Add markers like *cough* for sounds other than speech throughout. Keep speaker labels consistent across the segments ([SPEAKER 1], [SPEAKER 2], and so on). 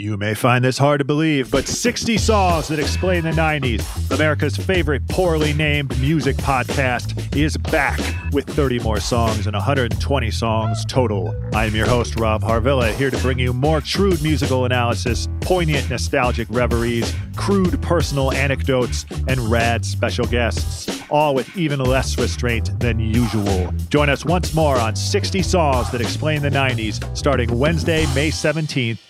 [SPEAKER 1] You may find this hard to believe, but 60 Songs That Explain the 90s, America's favorite poorly named music podcast, is back with 30 more songs and 120 songs total. I am your host, Rob Harvilla, here to bring you more shrewd musical analysis, poignant nostalgic reveries, crude personal anecdotes, and rad special guests, all with even less restraint than usual. Join us once more on 60 Songs That Explain the 90s, starting Wednesday, May 17th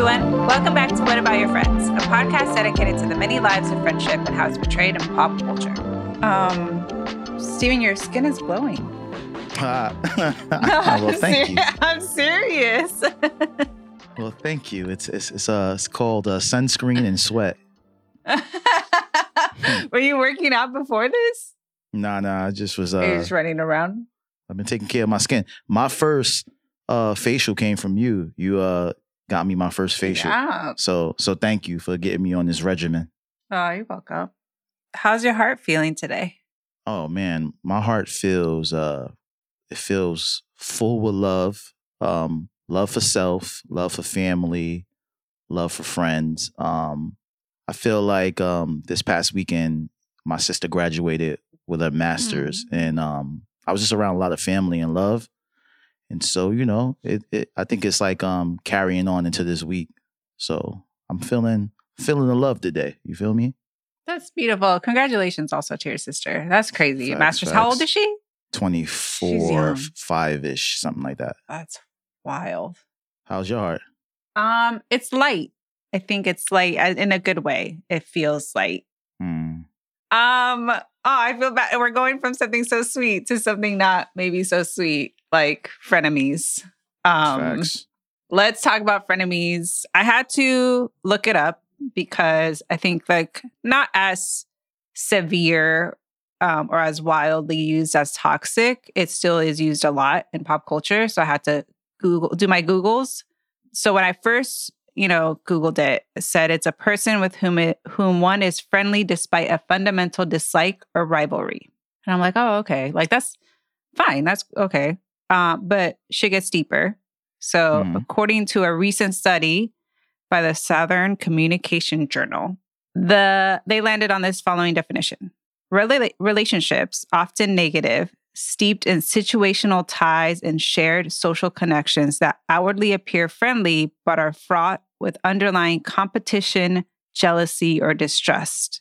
[SPEAKER 2] Hi, everyone. Welcome back to What About Your Friends, a podcast dedicated to the many lives of friendship and how it's portrayed in pop culture. Um, Steven, your skin is glowing.
[SPEAKER 3] Uh, *laughs* well, thank you. *laughs*
[SPEAKER 2] I'm serious. *laughs*
[SPEAKER 3] Well, thank you. It's it's it's uh it's called uh, sunscreen and sweat.
[SPEAKER 2] Were you working out before this?
[SPEAKER 3] Nah, nah. I just was
[SPEAKER 2] Or you
[SPEAKER 3] uh
[SPEAKER 2] just running around?
[SPEAKER 3] I've been taking care of my skin. My first uh facial came from you. You uh got me my first facial.
[SPEAKER 2] Yeah.
[SPEAKER 3] So so thank you for getting me on this regimen.
[SPEAKER 2] Oh, you're welcome. How's your heart feeling today?
[SPEAKER 3] Oh man, my heart feels uh it feels full with love. Um love for self, love for family, love for friends. Um I feel like um this past weekend my sister graduated with her masters and um I was just around a lot of family and love. And so, you know, it, it I think it's like um carrying on into this week. So I'm feeling feeling the love today. You feel me?
[SPEAKER 2] That's beautiful. Congratulations also to your sister. That's crazy.
[SPEAKER 3] Facts,
[SPEAKER 2] Masters, how old is she?
[SPEAKER 3] 24, 5-ish, something like that.
[SPEAKER 2] That's wild.
[SPEAKER 3] How's your heart?
[SPEAKER 2] Um, it's light. I think it's light uh, in a good way. It feels light.
[SPEAKER 3] Hmm.
[SPEAKER 2] Um, oh, I feel bad. We're going from something so sweet to something not maybe so sweet, like frenemies. Um,
[SPEAKER 3] Facts.
[SPEAKER 2] let's talk about frenemies. I had to look it up because I think like not as severe um, or as wildly used as toxic. It still is used a lot in pop culture. So I had to Google do my Googles. So when I first, you know, Googled it, it said it's a person with whom it whom one is friendly despite a fundamental dislike or rivalry. And I'm like, oh, okay. Like that's fine. That's okay. Uh, but shit gets deeper. So
[SPEAKER 3] Mhm.
[SPEAKER 2] according to a recent study by the Southern Communication Journal, the they landed on this following definition. Rela- relationships, often negative, steeped in situational ties and shared social connections that outwardly appear friendly but are fraught with underlying competition, jealousy, or distrust.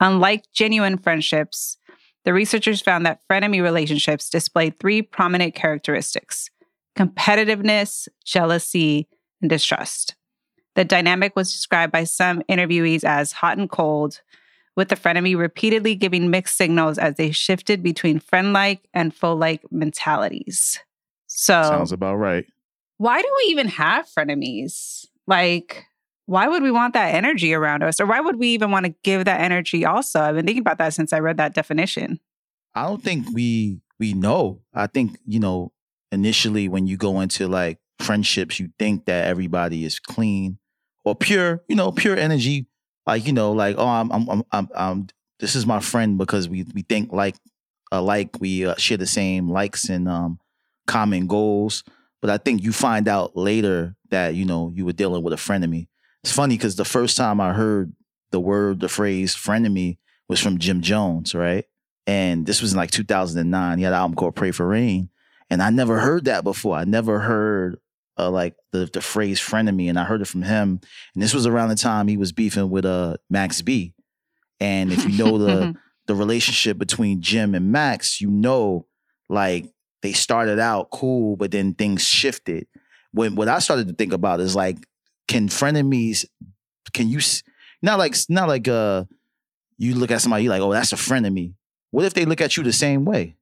[SPEAKER 2] Unlike genuine friendships, the researchers found that frenemy relationships displayed three prominent characteristics competitiveness, jealousy, and distrust. The dynamic was described by some interviewees as hot and cold, with the frenemy repeatedly giving mixed signals as they shifted between friend like and foe like mentalities. So,
[SPEAKER 3] Sounds about right.
[SPEAKER 2] why do we even have frenemies? Like, why would we want that energy around us? Or why would we even want to give that energy also? I've been thinking about that since I read that definition.
[SPEAKER 3] I don't think we we know. I think, you know, initially when you go into like friendships, you think that everybody is clean or pure, you know, pure energy. Like you know, like oh, I'm, I'm, I'm, I'm, I'm this is my friend because we we think like alike, we uh, share the same likes and um, common goals. But I think you find out later that you know you were dealing with a frenemy. It's funny because the first time I heard the word, the phrase frenemy was from Jim Jones, right? And this was in like 2009. He had an album called Pray for Reign. And I never heard that before. I never heard uh, like the the phrase frenemy, and I heard it from him. And this was around the time he was beefing with uh Max B. And if you know the *laughs* the relationship between Jim and Max, you know, like they started out cool, but then things shifted. When what I started to think about is like, can frenemies, can you not like not like uh you look at somebody you like, oh, that's a friend of me. What if they look at you the same way?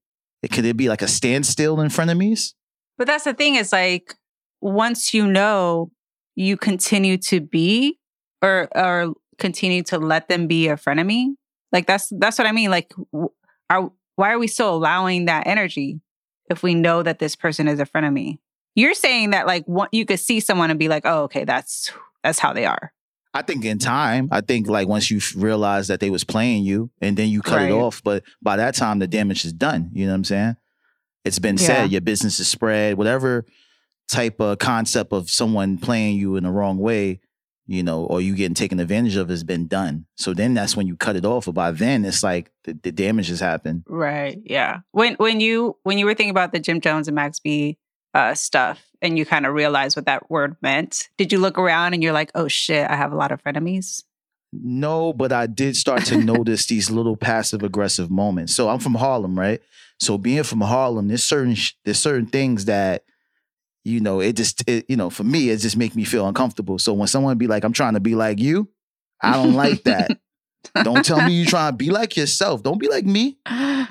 [SPEAKER 3] Could it be like a standstill in frenemies?
[SPEAKER 2] But that's the thing is like once you know, you continue to be or or continue to let them be a frenemy. Like that's that's what I mean. Like, are why are we still allowing that energy if we know that this person is a frenemy? You're saying that like what you could see someone and be like, oh, okay, that's that's how they are.
[SPEAKER 3] I think in time, I think like once you realize that they was playing you and then you cut right. it off, but by that time the damage is done. You know what I'm saying? It's been yeah. said, your business is spread, whatever type of concept of someone playing you in the wrong way, you know, or you getting taken advantage of has been done. So then that's when you cut it off. But by then it's like the, the damage has happened.
[SPEAKER 2] Right. Yeah. When when you when you were thinking about the Jim Jones and Max B uh, stuff and you kind of realize what that word meant, did you look around and you're like, oh shit, I have a lot of frenemies?
[SPEAKER 3] No, but I did start to notice these little passive aggressive moments. So I'm from Harlem, right? So being from Harlem, there's certain there's certain things that you know it just it, you know for me it just make me feel uncomfortable. So when someone be like, I'm trying to be like you, I don't like that. don't tell me you trying to be like yourself. Don't be like me.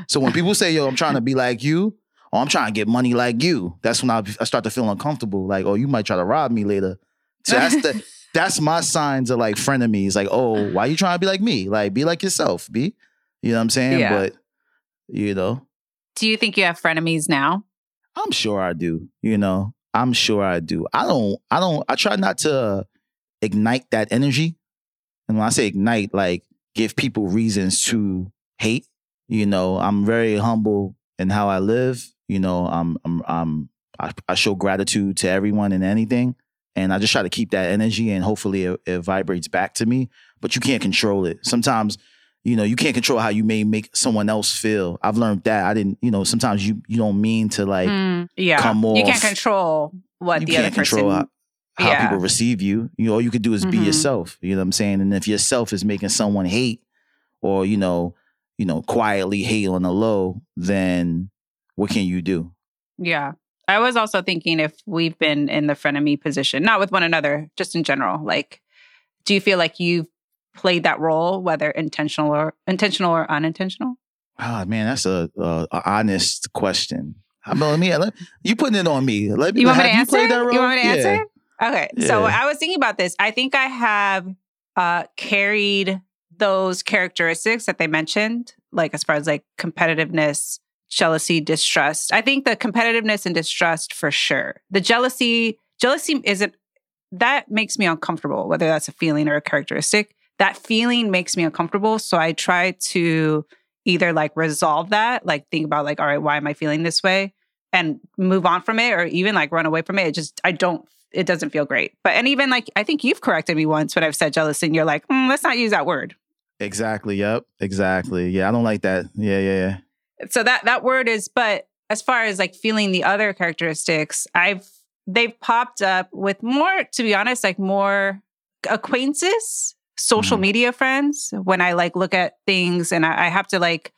[SPEAKER 3] So when people say, "Yo, I'm trying to be like you," oh, I'm trying to get money like you. That's when I, I start to feel uncomfortable. Like, oh, you might try to rob me later. So that's the *laughs* that's my signs of like frenemies. Like, oh, why you trying to be like me? Like, be like yourself. Be, you know what I'm saying? Yeah. But you know,
[SPEAKER 2] do you think you have frenemies now?
[SPEAKER 3] I'm sure I do. You know, I'm sure I do. I don't. I don't. I try not to ignite that energy. And when I say ignite, like give people reasons to hate. You know, I'm very humble in how I live you know, I'm, I'm, I'm I, I, show gratitude to everyone and anything. And I just try to keep that energy and hopefully it, it vibrates back to me. But you can't control it. Sometimes, you know, you can't control how you may make someone else feel. I've learned that. I didn't, you know, sometimes you you don't mean to like mm,
[SPEAKER 2] yeah.
[SPEAKER 3] come off.
[SPEAKER 2] You can't control what you the other person
[SPEAKER 3] how, how yeah. people receive you. You know, all you could do is mm-hmm. be yourself. You know what I'm saying? And if yourself is making someone hate or, you know, you know, quietly hate on the low, then what can you do?
[SPEAKER 2] Yeah. I was also thinking if we've been in the frenemy position, not with one another, just in general. Like, do you feel like you've played that role, whether intentional or intentional or unintentional?
[SPEAKER 3] Ah, oh, man, that's a, a, a, honest question. About let me? Let, you putting it on me? Let
[SPEAKER 2] me. You want me to answer? You, you, want me to answer? Yeah. Okay. Yeah. So I was thinking about this. I think I have uh, carried those characteristics that they mentioned, like as far as like competitiveness, jealousy, distrust. I think the competitiveness and distrust for sure. The jealousy, jealousy isn't that makes me uncomfortable, whether that's a feeling or a characteristic. That feeling makes me uncomfortable. So I try to either like resolve that, like think about like, all right, why am I feeling this way? And move on from it or even like run away from it. It just I don't it doesn't feel great. But and even like I think you've corrected me once when I've said jealous and you're like, mm, let's not use that word.
[SPEAKER 3] Exactly. Yep. Exactly. Yeah. I don't like that. Yeah. Yeah. Yeah
[SPEAKER 2] so that that word is but as far as like feeling the other characteristics i've they've popped up with more to be honest like more acquaintances social mm-hmm. media friends when i like look at things and i, I have to like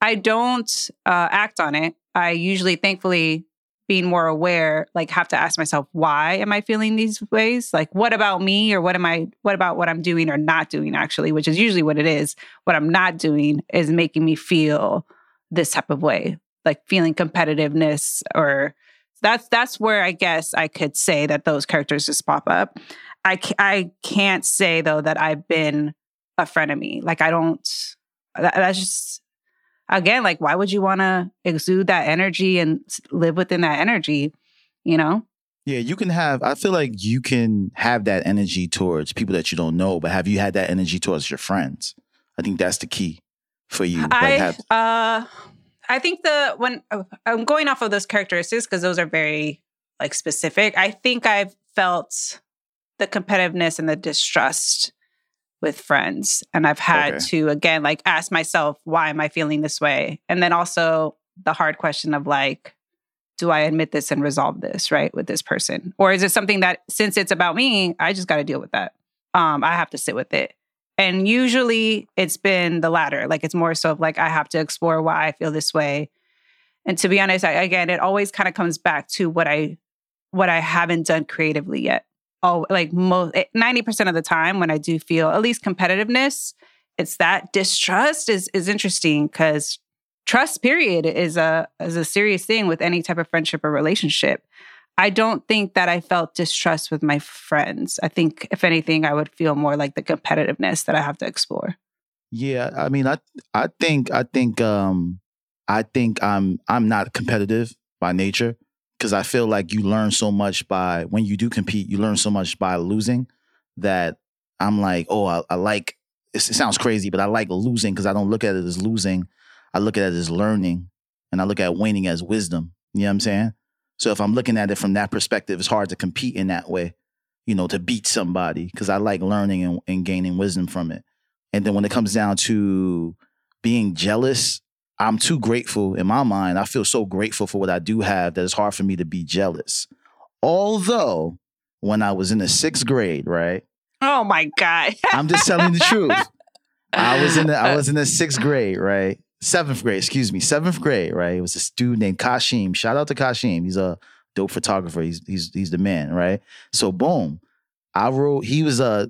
[SPEAKER 2] i don't uh, act on it. I usually thankfully being more aware like have to ask myself why am i feeling these ways? Like what about me or what am i what about what i'm doing or not doing actually? which is usually what it is. What i'm not doing is making me feel this type of way, like feeling competitiveness or that's that's where I guess I could say that those characters just pop up. I I can't say though that I've been a frenemy. Like I don't. That, that's just again like why would you want to exude that energy and live within that energy? You know.
[SPEAKER 3] Yeah, you can have. I feel like you can have that energy towards people that you don't know, but have you had that energy towards your friends? I think that's the key for you.
[SPEAKER 2] I uh I think the when oh, I'm going off of those characteristics because those are very like specific. I think I've felt the competitiveness and the distrust with friends and I've had
[SPEAKER 3] Okay.
[SPEAKER 2] to again like ask myself why am I feeling this way? And then also the hard question of like do I admit this and resolve this, right, with this person? Or is it something that since it's about me, I just got to deal with that. Um I have to sit with it. And usually it's been the latter. Like it's more so of like I have to explore why I feel this way. And to be honest, I, again, it always kind of comes back to what I what I haven't done creatively yet. Oh, like most eh, ninety percent of the time when I do feel at least competitiveness, it's that distrust is is interesting because trust period is a is a serious thing with any type of friendship or relationship. I don't think that I felt distrust with my friends. I think if anything, I would feel more like the competitiveness that I have to explore.
[SPEAKER 3] Yeah, I mean, I I think I think um I think I'm I'm not competitive by nature because I feel like you learn so much by when you do compete, you learn so much by losing that I'm like, oh, I, I like. It, sounds crazy, but I like losing because I don't look at it as losing. I look at it as learning, and I look at winning as wisdom. You know what I'm saying? So if I'm looking at it from that perspective, it's hard to compete in that way. You know, to beat somebody because I like learning and, and gaining wisdom from it. And then when it comes down to being jealous, I'm too grateful in my mind. I feel so grateful for what I do have that it's hard for me to be jealous. Although, when I was in the sixth grade, right?
[SPEAKER 2] Oh my god!
[SPEAKER 3] I'm just telling the truth. *laughs* I was in the I was in the sixth grade, right? Seventh grade, excuse me, seventh grade, right? It was this dude named Kashim. Shout out to Kashim. He's a dope photographer. He's he's he's the man, right? So boom, I wrote. He was uh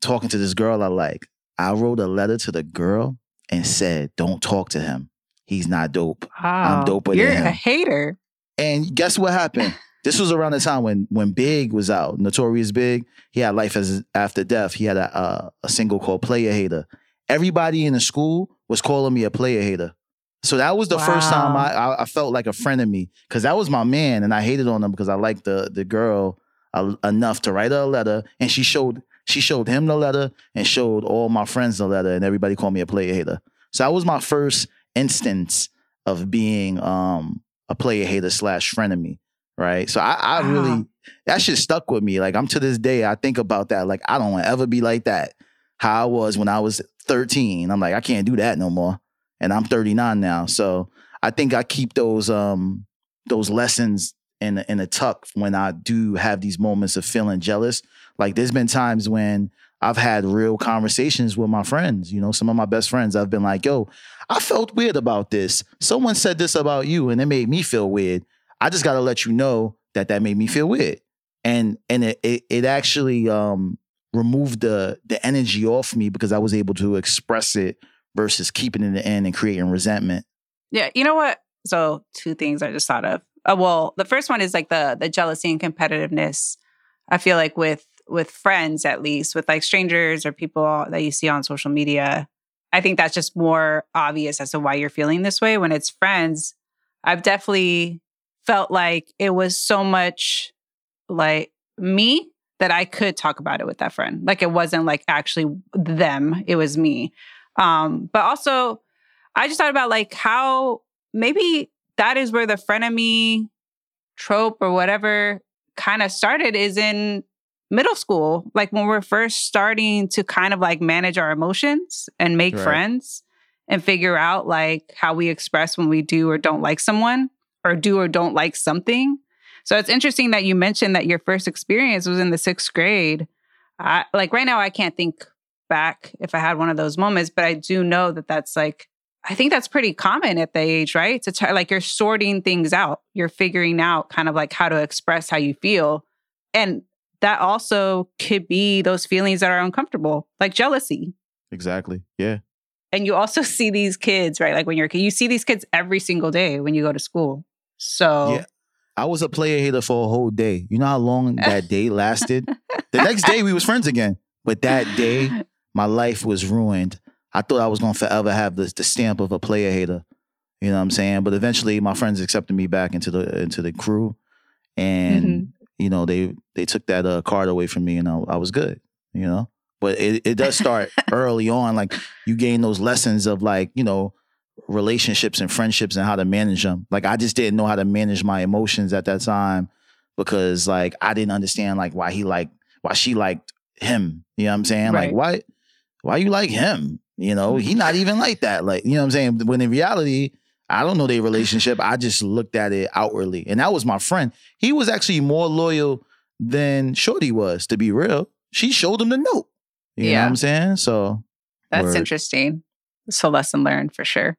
[SPEAKER 3] talking to this girl I like. I wrote a letter to the girl and said, "Don't talk to him. He's not dope."
[SPEAKER 2] Wow.
[SPEAKER 3] I'm doper than him."
[SPEAKER 2] You're a hater.
[SPEAKER 3] And guess what happened? *laughs* This was around the time when when Big was out, Notorious Big. He had Life as After Death. He had a uh, a single called Player Hater. Everybody in the school was calling me a player hater. So that was the first time I, I I felt like a friend of me because that was my man, and I hated on him because I liked the the girl uh, enough to write her a letter, and she showed she showed him the letter and showed all my friends the letter, and everybody called me a player hater. So that was my first instance of being um a player hater slash frenemy, right? So I, I
[SPEAKER 2] Wow.
[SPEAKER 3] really that shit stuck with me. Like I'm to this day, I think about that. Like I don't want to ever be like that. How I was when I was 13. I'm like, I can't do that no more. And I'm 39 now. So I think I keep those um those lessons in a, in a tuck when I do have these moments of feeling jealous. Like there's been times when I've had real conversations with my friends, you know, some of my best friends. I've been like, yo, I felt weird about this. Someone said this about you and it made me feel weird. I just got to let you know that that made me feel weird. And and it it, it actually um removed the the energy off me because I was able to express it versus keeping it in and creating resentment.
[SPEAKER 2] Yeah, you know what? So two things I just thought of. Uh, well, the first one is like the the jealousy and competitiveness. I feel like with with friends, at least with like strangers or people that you see on social media, I think that's just more obvious as to why you're feeling this way. When it's friends, I've definitely felt like it was so much like me that I could talk about it with that friend. Like it wasn't like actually them, it was me. Um, but also I just thought about like how maybe that is where the frenemy trope or whatever kind of started is in middle school. Like when we're first starting to kind of like manage our emotions and make
[SPEAKER 3] Right.
[SPEAKER 2] friends and figure out like how we express when we do or don't like someone or do or don't like something. So it's interesting that you mentioned that your first experience was in the sixth grade. I, like right now, I can't think back if I had one of those moments, but I do know that that's like, I think that's pretty common at the age, right? To try, like you're sorting things out, you're figuring out kind of like how to express how you feel. And that also could be those feelings that are uncomfortable, like jealousy.
[SPEAKER 3] Exactly. Yeah.
[SPEAKER 2] And you also *laughs* see these kids, right? Like when you're a kid, you see these kids every single day when you go to school. So
[SPEAKER 3] Yeah. I was a player hater for a whole day. You know how long *laughs* that day lasted? the next day we was friends again. But that day, my life was ruined. I thought I was gonna forever have the, the stamp of a player hater. You know what I'm saying? But eventually my friends accepted me back into the into the crew. And
[SPEAKER 2] Mhm.
[SPEAKER 3] you know, they they took that uh, card away from me, and I, I was good. You know, but it it does start *laughs* early on. Like you gain those lessons of like you know relationships and friendships and how to manage them. Like I just didn't know how to manage my emotions at that time because like I didn't understand like why he like why she liked him. You know what I'm saying?
[SPEAKER 2] Right.
[SPEAKER 3] Like why why you like him? You know, he not even like that. Like, you know what I'm saying? When in reality, I don't know their relationship. I just looked at it outwardly. And that was my friend. He was actually more loyal than Shorty was, to be real. She showed him the note. You know
[SPEAKER 2] Yeah.
[SPEAKER 3] what I'm saying? So
[SPEAKER 2] That's
[SPEAKER 3] Word.
[SPEAKER 2] interesting. It's a lesson learned for sure.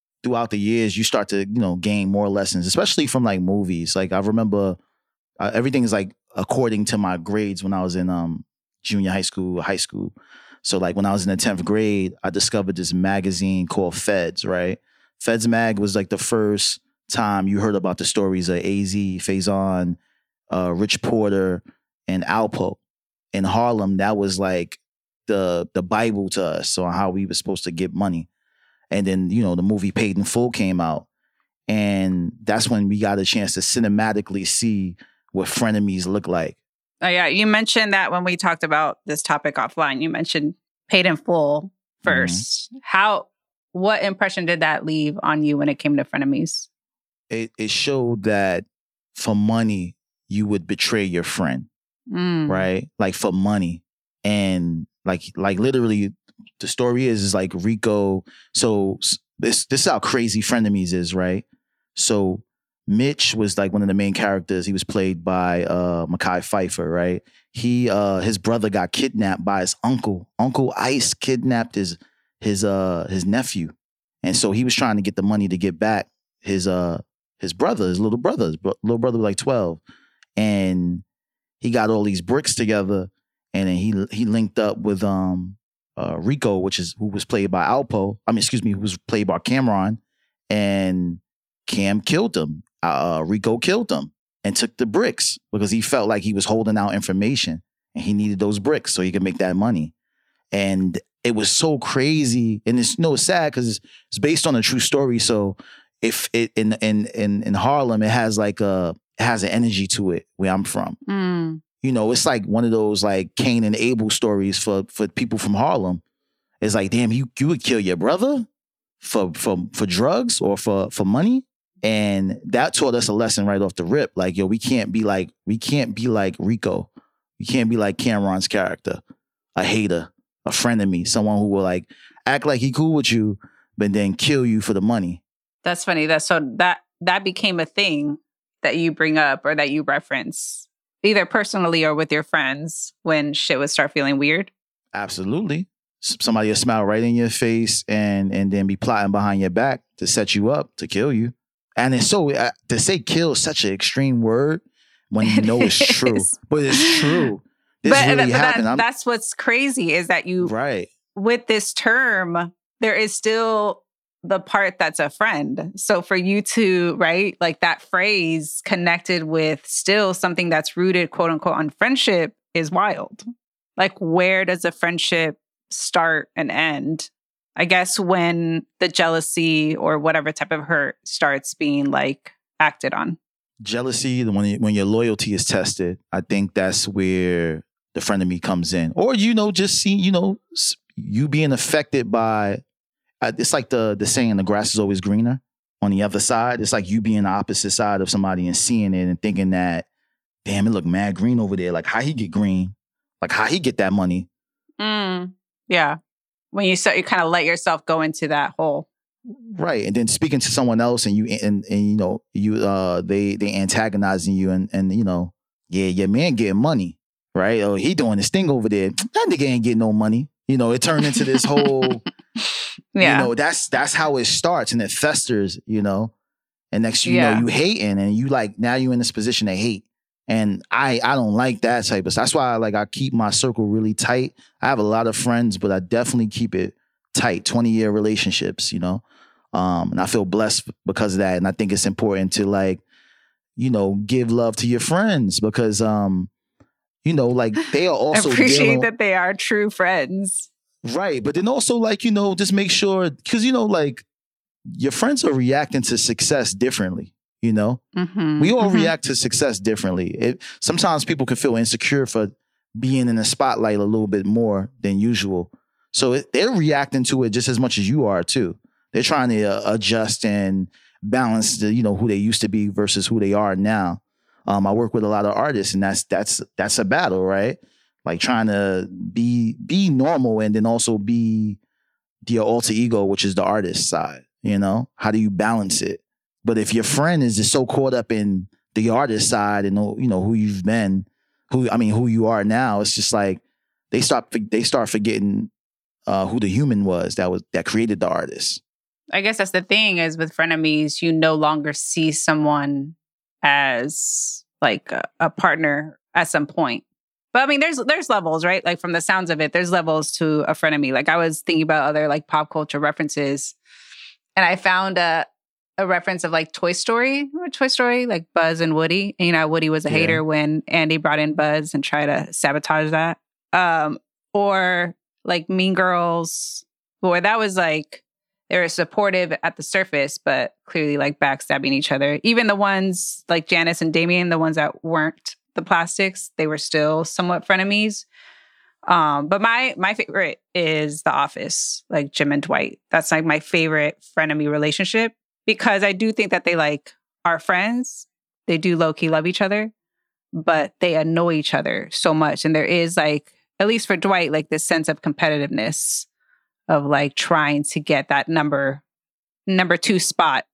[SPEAKER 3] throughout the years, you start to, you know, gain more lessons, especially from like movies. Like I remember uh, everything is like according to my grades when I was in um junior high school, high school. So like when I was in the 10th grade, I discovered this magazine called Feds, right? Feds Mag was like the first time you heard about the stories of AZ, Faison, uh, Rich Porter, and Alpo in Harlem. That was like the the Bible to us on how we were supposed to get money. And then, you know, the movie Paid in Full came out. And that's when we got a chance to cinematically see what frenemies look like.
[SPEAKER 2] Oh yeah, you mentioned that when we talked about this topic offline. You mentioned paid in full 1st How what impression did that leave on you when it came to frenemies?
[SPEAKER 3] It it showed that for money, you would betray your friend,
[SPEAKER 2] Mm.
[SPEAKER 3] right? Like for money. And like like literally the story is is like Rico. So this this is how crazy frenemies is, right? So Mitch was like one of the main characters. He was played by uh Mekhi Phifer, right? He uh his brother got kidnapped by his uncle. Uncle Ice kidnapped his his uh his nephew. And so he was trying to get the money to get back his uh his brother, his little brother, his bro- little brother was like 12. And he got all these bricks together and then he he linked up with um uh Rico, which is who was played by Alpo. I mean, excuse me, who was played by Cam'ron, and Cam killed him. Uh, Rico killed him and took the bricks because he felt like he was holding out information and he needed those bricks so he could make that money. And it was so crazy, and it's no sad because it's, it's based on a true story. So if it in in in in Harlem, it has like a it has an energy to it where I'm from
[SPEAKER 2] Mm.
[SPEAKER 3] You know, it's like one of those like Cain and Abel stories for for people from Harlem. It's like, damn, you you would kill your brother for for for drugs or for for money. And that taught us a lesson right off the rip. Like, yo, we can't be like, we can't be like Rico. We can't be like Cam'ron's character, a hater, a friend of me, someone who will like act like he cool with you, but then kill you for the money.
[SPEAKER 2] That's funny. That so that that became a thing that you bring up or that you reference either personally or with your friends when shit would start feeling weird.
[SPEAKER 3] Absolutely. Somebody will smile right in your face and and then be plotting behind your back to set you up to kill you. And it's so uh, to say kill is such an extreme word when you *laughs*
[SPEAKER 2] It
[SPEAKER 3] know it's true, but it's true. *laughs* This
[SPEAKER 2] but,
[SPEAKER 3] really
[SPEAKER 2] but that-
[SPEAKER 3] happened.
[SPEAKER 2] That's what's crazy is that you
[SPEAKER 3] right.
[SPEAKER 2] with this term, there is still the part that's a friend. So for you to, right, like that phrase connected with still something that's rooted, quote unquote, on friendship is wild. Like, where does a friendship start and end? I guess when the jealousy or whatever type of hurt starts being like acted on.
[SPEAKER 3] jealousy, when when your loyalty is tested, I think that's where the friend of me comes in. Or you know, just see, you know, you being affected by. It's like the the saying, "The grass is always greener." On the other side, it's like you being the opposite side of somebody and seeing it and thinking that, damn, it look mad green over there. Like how he get green? Like how he get that money?
[SPEAKER 2] Mm, yeah. When you start, you kind of let yourself go into that hole.
[SPEAKER 3] Right. And then speaking to someone else and you and and you know, you uh they they antagonizing you and and you know, yeah, your man getting money, right? Oh, he doing this thing over there. That nigga ain't getting no money. You know, it turned into this whole *laughs*
[SPEAKER 2] Yeah.
[SPEAKER 3] you know, that's that's how it starts and it festers, you know. And next you
[SPEAKER 2] Yeah.
[SPEAKER 3] know, you hating and you like now you're in this position to hate. And I I don't like that type of stuff. That's why I like I keep my circle really tight. I have a lot of friends, but I definitely keep it tight, 20 year relationships, you know. Um, and I feel blessed because of that. And I think it's important to like, you know, give love to your friends because um, you know, like they are *laughs* also
[SPEAKER 2] appreciate
[SPEAKER 3] dealing-
[SPEAKER 2] that they are true friends.
[SPEAKER 3] Right. But then also, like, you know, just make sure, because, you know, like, your friends are reacting to success differently, you know?
[SPEAKER 2] Mhm,
[SPEAKER 3] We all
[SPEAKER 2] mhm.
[SPEAKER 3] react to success differently. It, sometimes people can feel insecure for being in the spotlight a little bit more than usual. So it, they're reacting to it just as much as you are, too. They're trying to uh, adjust and balance the, you know, who they used to be versus who they are now. Um, I work with a lot of artists, and that's that's that's a battle, right? Like trying to be be normal and then also be your alter ego, which is the artist side. You know, how do you balance it? But if your friend is just so caught up in the artist side and you know who you've been, who I mean who you are now, it's just like they start they start forgetting uh, who the human was that was that created the artist.
[SPEAKER 2] I guess that's the thing is with frenemies, you no longer see someone as like a, a partner at some point. But I mean, there's there's levels, right? Like from the sounds of it, there's levels to a frenemy. Like I was thinking about other like pop culture references, and I found a a reference of like Toy Story, Toy Story, like Buzz and Woody. And, you know, Woody was a
[SPEAKER 3] Yeah.
[SPEAKER 2] hater when Andy brought in Buzz and tried to sabotage that. Um, or like Mean Girls, boy, that was like they were supportive at the surface, but clearly like backstabbing each other. Even the ones like Janis and Damian, the ones that weren't the plastics, they were still somewhat frenemies. Um, but my my favorite is The Office, like Jim and Dwight. That's like my favorite frenemy relationship because I do think that they like are friends. They do low key love each other, but they annoy each other so much. And there is like, at least for Dwight, like this sense of competitiveness of like trying to get that number number two spot,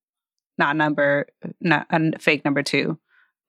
[SPEAKER 2] not number not a fake number two.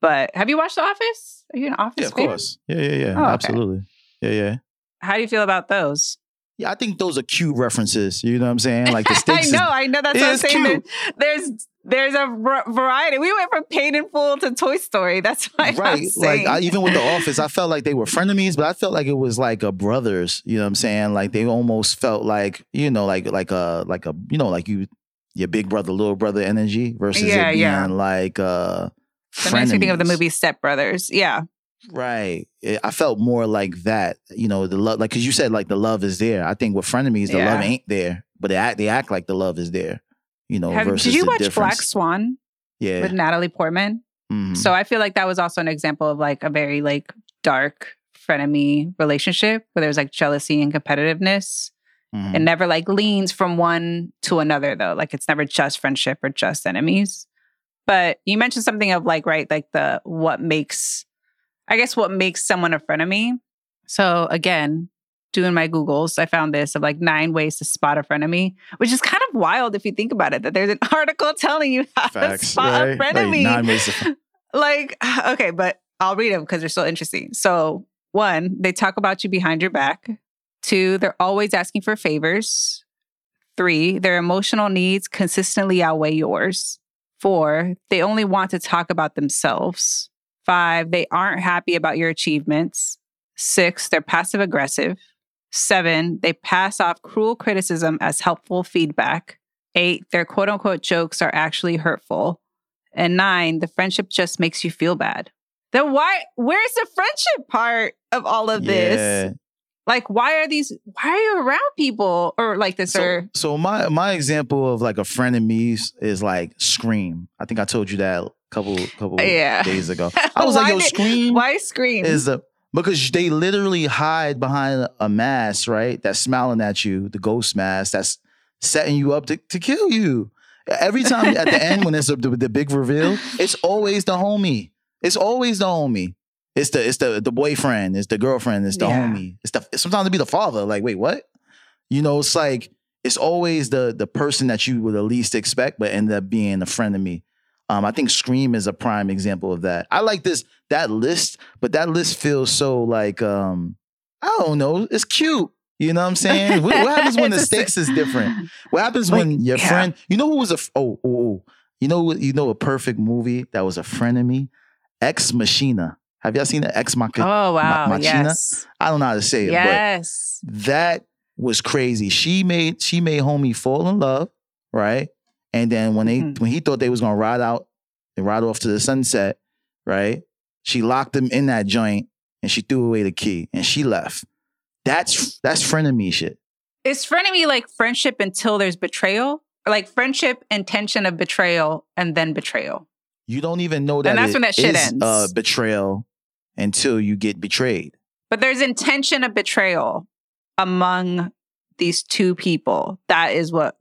[SPEAKER 2] But have you watched The Office? Are you an Office
[SPEAKER 3] Yeah, of
[SPEAKER 2] fan?
[SPEAKER 3] course. Yeah, yeah, yeah.
[SPEAKER 2] Oh, okay.
[SPEAKER 3] Absolutely. Yeah, yeah.
[SPEAKER 2] How do you feel about those?
[SPEAKER 3] Yeah, I think those are cute references. You know what I'm saying? Like the sticks. *laughs*
[SPEAKER 2] I
[SPEAKER 3] stakes. is-
[SPEAKER 2] know, I know. That's what I'm saying. There's there's a variety. We went from Paid in Full to Toy Story. That's why I'm
[SPEAKER 3] right. Like. I, even with the office, I felt like they were frenemies, but I felt like it was like a brothers. You know what I'm saying? Like they almost felt like you know, like like a like a you know, like you your big brother, little brother energy versus
[SPEAKER 2] Yeah,
[SPEAKER 3] it being
[SPEAKER 2] yeah.
[SPEAKER 3] like uh
[SPEAKER 2] That makes me think of the movie Step Brothers. Yeah.
[SPEAKER 3] Right. It- I felt more like that. You know, the love, like, cause you said like the love is there. I think with frenemies, the
[SPEAKER 2] Yeah.
[SPEAKER 3] love ain't there, but they act, they act like the love is there. You know,
[SPEAKER 2] Have- did you watch. Black Swan
[SPEAKER 3] Yeah.
[SPEAKER 2] with Natalie Portman?
[SPEAKER 3] Mhm.
[SPEAKER 2] So I feel like that was also an example of like a very like dark frenemy relationship where there's like jealousy and competitiveness.
[SPEAKER 3] Mhm.
[SPEAKER 2] It never like leans from one to another though. Like it's never just friendship or just enemies. But you mentioned something of like, right, like the what makes I guess what makes someone a frenemy. So again, doing my Googles, I found this of like nine ways to spot a frenemy, which is kind of wild if you think about it, that there's an *laughs* article telling you how to spot
[SPEAKER 3] right?
[SPEAKER 2] a frenemy
[SPEAKER 3] Like nine ways to- *laughs*
[SPEAKER 2] like *sighs* okay but i'll read them because they're so interesting so one they talk about you behind your back Two, they're always asking for favors. Three, their emotional needs consistently outweigh yours. Four, they only want to talk about themselves. Five, they aren't happy about your achievements. Six, they're passive aggressive. Seven, they pass off cruel criticism as helpful feedback. Eight, their quote unquote jokes are actually hurtful. And nine, the friendship just makes you feel bad. Then why, where's the friendship part of all of this?
[SPEAKER 3] Yeah.
[SPEAKER 2] Like, why are these, why are you around people or like this?
[SPEAKER 3] So,
[SPEAKER 2] or
[SPEAKER 3] so my my example of like a friend of me's is like Scream. I think I told you that a couple couple
[SPEAKER 2] Yeah.
[SPEAKER 3] days ago. *laughs* I was like, yo,
[SPEAKER 2] did-
[SPEAKER 3] Scream
[SPEAKER 2] why scream?
[SPEAKER 3] is a because they literally hide behind a mask, right? That's smiling at you, the ghost mask that's setting you up to, to kill you. Every time at the end when it's a, the, the big reveal, it's always the homie. It's always the homie. It's the it's the the boyfriend. It's the girlfriend. It's the
[SPEAKER 2] Yeah.
[SPEAKER 3] homie. It's the sometimes it be the father. Like wait, what? You know, it's like it's always the the person that you would the least expect, but end up being a friend of me. Um, I think Scream is a prime example of that. I like this that list, but that list feels so like um, I don't know. It's cute. You know what I'm saying? What, what happens when *laughs* the stakes is different? What happens
[SPEAKER 2] Like,
[SPEAKER 3] when your
[SPEAKER 2] yeah.
[SPEAKER 3] friend? You know who was a oh oh oh. You know what- you know a perfect movie that was a friend of me, Ex Machina. Have y'all seen the Ex Machina?
[SPEAKER 2] oh, wow.
[SPEAKER 3] Machina?
[SPEAKER 2] yes.
[SPEAKER 3] I don't know how to say it,
[SPEAKER 2] Yes.
[SPEAKER 3] but that was crazy. She made she made homie fall in love, right? And then when they
[SPEAKER 2] Mhm.
[SPEAKER 3] when he thought they was gonna ride out and ride off to the sunset, right? She locked him in that joint and she threw away the key and she left. That's that's frenemy shit.
[SPEAKER 2] Is frenemy like friendship until there's betrayal? Or like friendship, intention of betrayal, and then betrayal?
[SPEAKER 3] You don't even know that
[SPEAKER 2] And that's
[SPEAKER 3] it
[SPEAKER 2] when that shit
[SPEAKER 3] is,
[SPEAKER 2] ends.
[SPEAKER 3] uh, betrayal until you get betrayed.
[SPEAKER 2] But there's intention of betrayal among these two people. That is what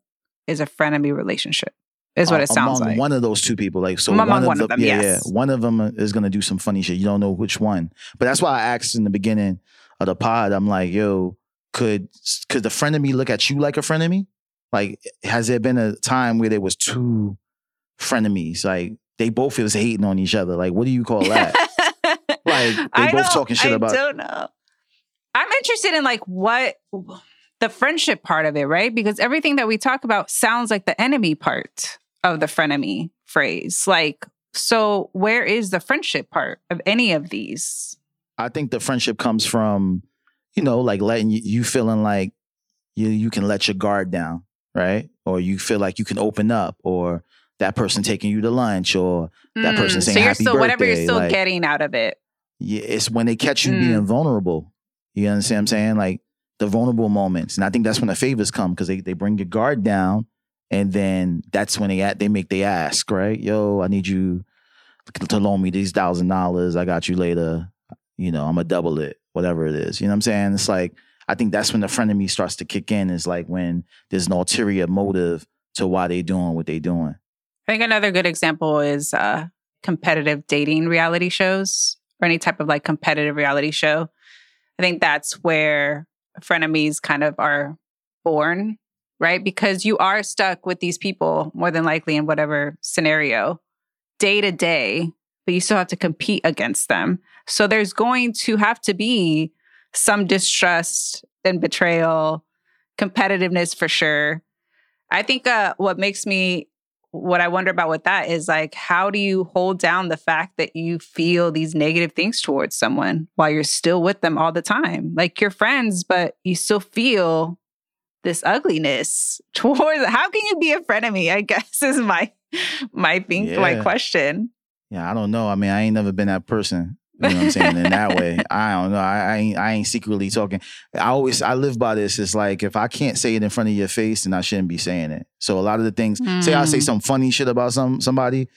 [SPEAKER 2] is a frenemy relationship, is what it sounds
[SPEAKER 3] among
[SPEAKER 2] like.
[SPEAKER 3] one of those two people. Like so,
[SPEAKER 2] Among
[SPEAKER 3] one,
[SPEAKER 2] one
[SPEAKER 3] of,
[SPEAKER 2] of them,
[SPEAKER 3] yeah,
[SPEAKER 2] yes.
[SPEAKER 3] yeah, one of them is gonna do some funny shit. You don't know which one, but that's why I asked in the beginning of the pod. I'm like, yo, could could the friend of me look at you like a friend of me? Like, has there been a time where there was two frenemies? Like they both was hating on each other. Like, what do you call that? *laughs* Like, they
[SPEAKER 2] I
[SPEAKER 3] both talking shit
[SPEAKER 2] I
[SPEAKER 3] about- I
[SPEAKER 2] don't know. I'm interested in like what the friendship part of it, right? Because everything that we talk about sounds like the enemy part of the frenemy phrase. Like, so where is the friendship part of any of these?
[SPEAKER 3] I think the friendship comes from, you know, like letting you, you feeling like you you can let your guard down, right? Or you feel like you can open up, or that person taking you to lunch, or That person
[SPEAKER 2] Mm,
[SPEAKER 3] saying
[SPEAKER 2] so you're
[SPEAKER 3] happy
[SPEAKER 2] still whatever you're still
[SPEAKER 3] like-
[SPEAKER 2] getting out of it.
[SPEAKER 3] yeah, it's when they catch you
[SPEAKER 2] Mm.
[SPEAKER 3] being vulnerable. You understand what I'm saying? Like the vulnerable moments, and I think that's when the favors come because they they bring your guard down, and then that's when they at they make they ask, right? Yo, I need you to loan me these thousand dollars. I got you later. You know, I'm gonna double it, whatever it is. You know what I'm saying? It's like I think that's when the me starts to kick in. Is like when there's an ulterior motive to why they're doing what they're doing.
[SPEAKER 2] I think another good example is uh, competitive dating reality shows or any type of like competitive reality show. I think that's where frenemies kind of are born, right? Because you are stuck with these people more than likely in whatever scenario day to day, but you still have to compete against them. So there's going to have to be some distrust and betrayal, competitiveness for sure. I think uh, what makes me what I wonder about with that is like, how do you hold down the fact that you feel these negative things towards someone while you're still with them all the time? Like you're friends, but you still feel this ugliness *laughs* towards. How can you be a friend of me? I guess *laughs* is my my think my question.
[SPEAKER 3] Yeah, I don't know. I mean, I ain't never been that person. You know what I'm saying? In that way, I don't know. I, I ain't. I ain't secretly talking. I always. I live by this. It's like if I can't say it in front of your face, then I shouldn't be saying it. So a lot of the things. Say I say
[SPEAKER 2] Mm.
[SPEAKER 3] some funny shit about some somebody.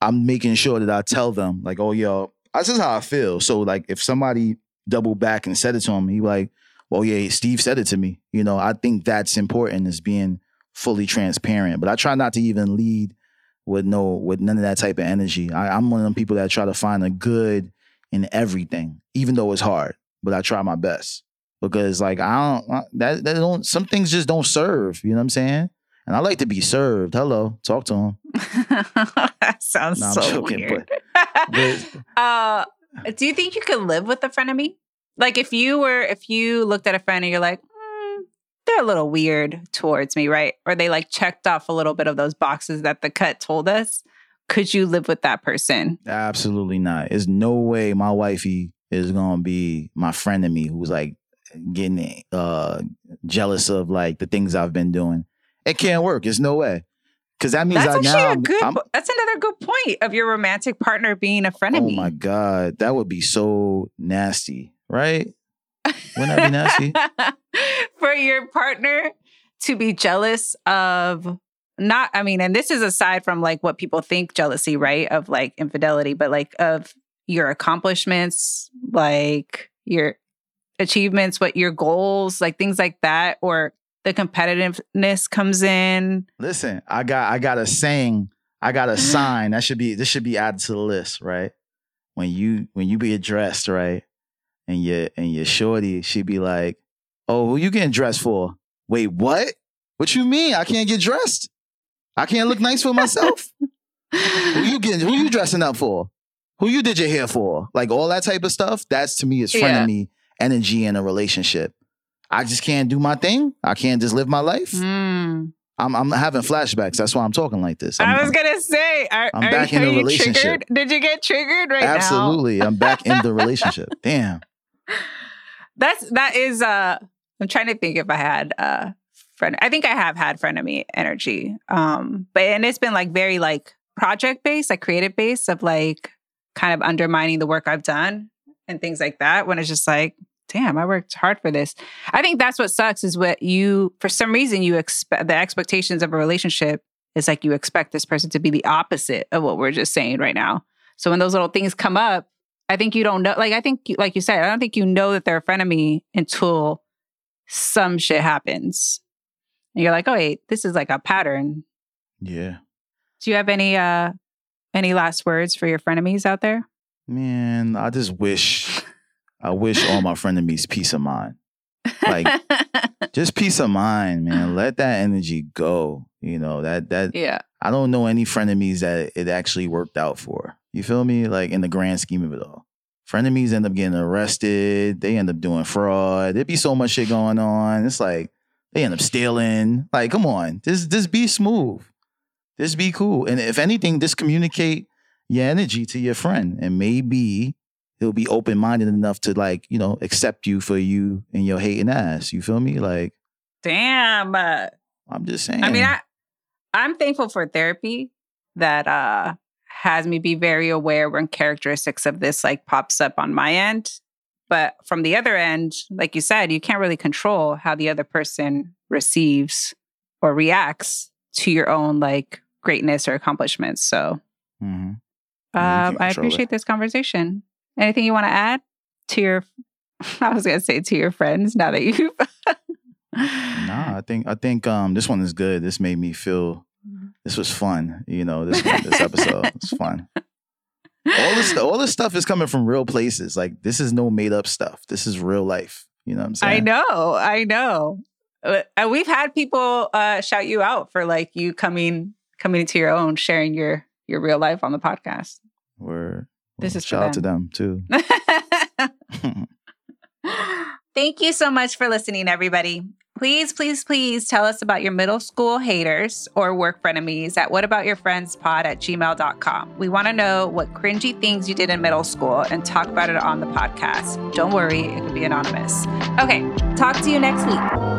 [SPEAKER 3] I'm making sure that I tell them like, oh yo, this is how I feel. So like, if somebody double back and said it to him, he like, well yeah, Steve said it to me. You know, I think that's important is being fully transparent. But I try not to even lead with no with none of that type of energy. I, I'm one of them people that try to find a good in everything, even though it's hard. But I try my best because like I don't that that don't some things just don't serve. You know what I'm saying? And I like to be served. Hello, talk to him. *laughs*
[SPEAKER 2] that sounds
[SPEAKER 3] I'm
[SPEAKER 2] so
[SPEAKER 3] joking,
[SPEAKER 2] weird. *laughs*
[SPEAKER 3] but- *laughs*
[SPEAKER 2] uh, do you think you could live with a frenemy? Like if you were, if you looked at a friend and you're like, mm, they're a little weird towards me, right? Or they like checked off a little bit of those boxes that the cut told us. Could you live with that person?
[SPEAKER 3] Absolutely not. There's no way my wifey is gonna be my friend to me who's like getting uh jealous of like the things I've been doing. It can't work. There's no way. Cause that means
[SPEAKER 2] That's
[SPEAKER 3] I,
[SPEAKER 2] actually
[SPEAKER 3] now
[SPEAKER 2] a good.
[SPEAKER 3] I'm-
[SPEAKER 2] that's another good point of your romantic partner being a frenemy.
[SPEAKER 3] oh my god, that would be so nasty, right? Wouldn't that be nasty? *laughs*
[SPEAKER 2] For your partner to be jealous of not, I mean, and this is aside from like what people think jealousy, right? Of like infidelity, but like of your accomplishments, like your achievements, what your goals, like things like that, or the competitiveness comes in.
[SPEAKER 3] Listen, I got I got a saying, I got a *laughs* sign that should be this should be added to the list, right? When you when you be dressed, right? And your and your shorty, she'd be like, Oh, who you getting dressed for? Wait, what? What you mean? I can't get dressed? I can't look nice for myself? who you getting who you dressing up for? Who you did your hair for? Like all that type of stuff. That's to me is
[SPEAKER 2] Yeah.
[SPEAKER 3] frenemy energy in a relationship. I just can't do my thing. I can't just live my life.
[SPEAKER 2] Mm.
[SPEAKER 3] I'm I'm having flashbacks. That's why I'm talking like this. I'm,
[SPEAKER 2] I was gonna say, are,
[SPEAKER 3] I'm
[SPEAKER 2] are,
[SPEAKER 3] back in
[SPEAKER 2] are
[SPEAKER 3] a
[SPEAKER 2] you
[SPEAKER 3] relationship.
[SPEAKER 2] triggered? Did you get triggered right now?
[SPEAKER 3] absolutely. I'm back in the relationship. *laughs* Damn.
[SPEAKER 2] That's that is uh I'm trying to think if I had uh friend I think I have had frenemy energy. Um but and it's been like very like project based, like creative based of like kind of undermining the work I've done and things like that when it's just like damn, I worked hard for this. I think that's what sucks is what you for some reason you expect the expectations of a relationship is like you expect this person to be the opposite of what we're just saying right now. So when those little things come up, I think you don't know. Like I think, like you said, I don't think you know that they're a frenemy until some shit happens, and you're like, oh wait, this is like a pattern.
[SPEAKER 3] Yeah.
[SPEAKER 2] Do you have any uh any last words for your frenemies out there?
[SPEAKER 3] Man, I just wish I wish all my frenemies peace of mind. Like *laughs* just peace of mind, man. Let that energy go. You know, that that
[SPEAKER 2] yeah,
[SPEAKER 3] I don't know any frenemies that it actually worked out for. You feel me? Like in the grand scheme of it all. Frenemies end up getting arrested. They end up doing fraud. There'd be so much shit going on. It's like they end up stealing. Like, come on. Just just be smooth. Just be cool. And if anything, just communicate your energy to your friend. And maybe he'll be open-minded enough to like, you know, accept you for you and your hating ass. You feel me? Like,
[SPEAKER 2] damn.
[SPEAKER 3] I'm just saying.
[SPEAKER 2] I mean, I I'm thankful for therapy that uh has me be very aware when characteristics of this like pops up on my end. But from the other end, like you said, you can't really control how the other person receives or reacts to your own like greatness or accomplishments. So
[SPEAKER 3] mm-hmm. you um, can't
[SPEAKER 2] I
[SPEAKER 3] control it.
[SPEAKER 2] appreciate this conversation. Anything you want to add to your *laughs* I was gonna say to your friends now that you've
[SPEAKER 3] Nah, *laughs* I think I think um this one is good. This made me feel mm-hmm. this was fun. You know, this this episode was fun. All this all this stuff is coming from real places. Like this is no made up stuff. This is real life. You know what I'm saying?
[SPEAKER 2] I know, I know. Uh, And we've had people uh, shout you out for like you coming coming into your own, sharing your your real life on the podcast.
[SPEAKER 3] We're
[SPEAKER 2] This is
[SPEAKER 3] shout out to them too. *laughs* *laughs*
[SPEAKER 2] Thank you so much for listening, everybody. Please, please, please tell us about your middle school haters or work frenemies at whataboutyourfriendspod at gmail.com. We want to know what cringy things you did in middle school and talk about it on the podcast. Don't worry, it can be anonymous. Okay, talk to you next week.